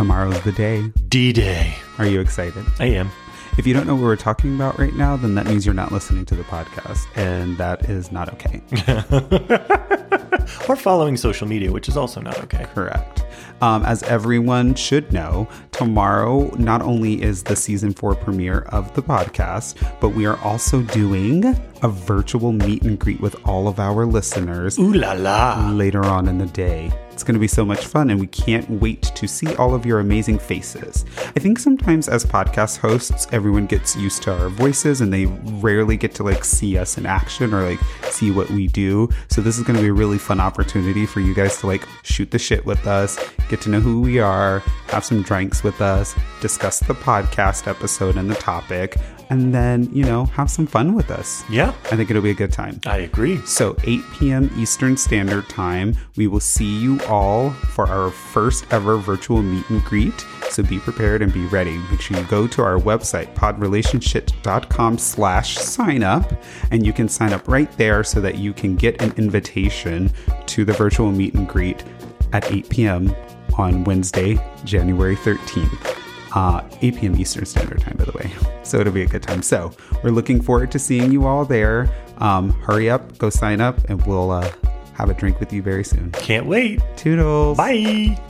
Tomorrow's the day. D Day. Are you excited? I am. If you don't know what we're talking about right now, then that means you're not listening to the podcast, and that is not okay. or following social media, which is also not okay. Correct. Um, as everyone should know, tomorrow not only is the season four premiere of the podcast, but we are also doing a virtual meet and greet with all of our listeners Ooh la la. later on in the day. It's going to be so much fun, and we can't wait to see all of your amazing faces. I think sometimes as podcast hosts, everyone gets used to our voices and they rarely get to like see us in action or like see what we do. So, this is going to be a really fun opportunity for you guys to like shoot the shit with us, get to know who we are, have some drinks with us, discuss the podcast episode and the topic, and then, you know, have some fun with us. Yeah, I think it'll be a good time. I agree. So, 8 p.m. Eastern Standard Time, we will see you all for our first ever virtual meet and greet. So be prepared and be ready. Make sure you go to our website, podrelationshit.com slash sign up, and you can sign up right there so that you can get an invitation to the virtual meet and greet at 8 p.m. on Wednesday, January 13th. Uh, 8 p.m. Eastern Standard Time, by the way. So it'll be a good time. So we're looking forward to seeing you all there. Um, hurry up, go sign up, and we'll uh, have a drink with you very soon. Can't wait. Toodles. Bye.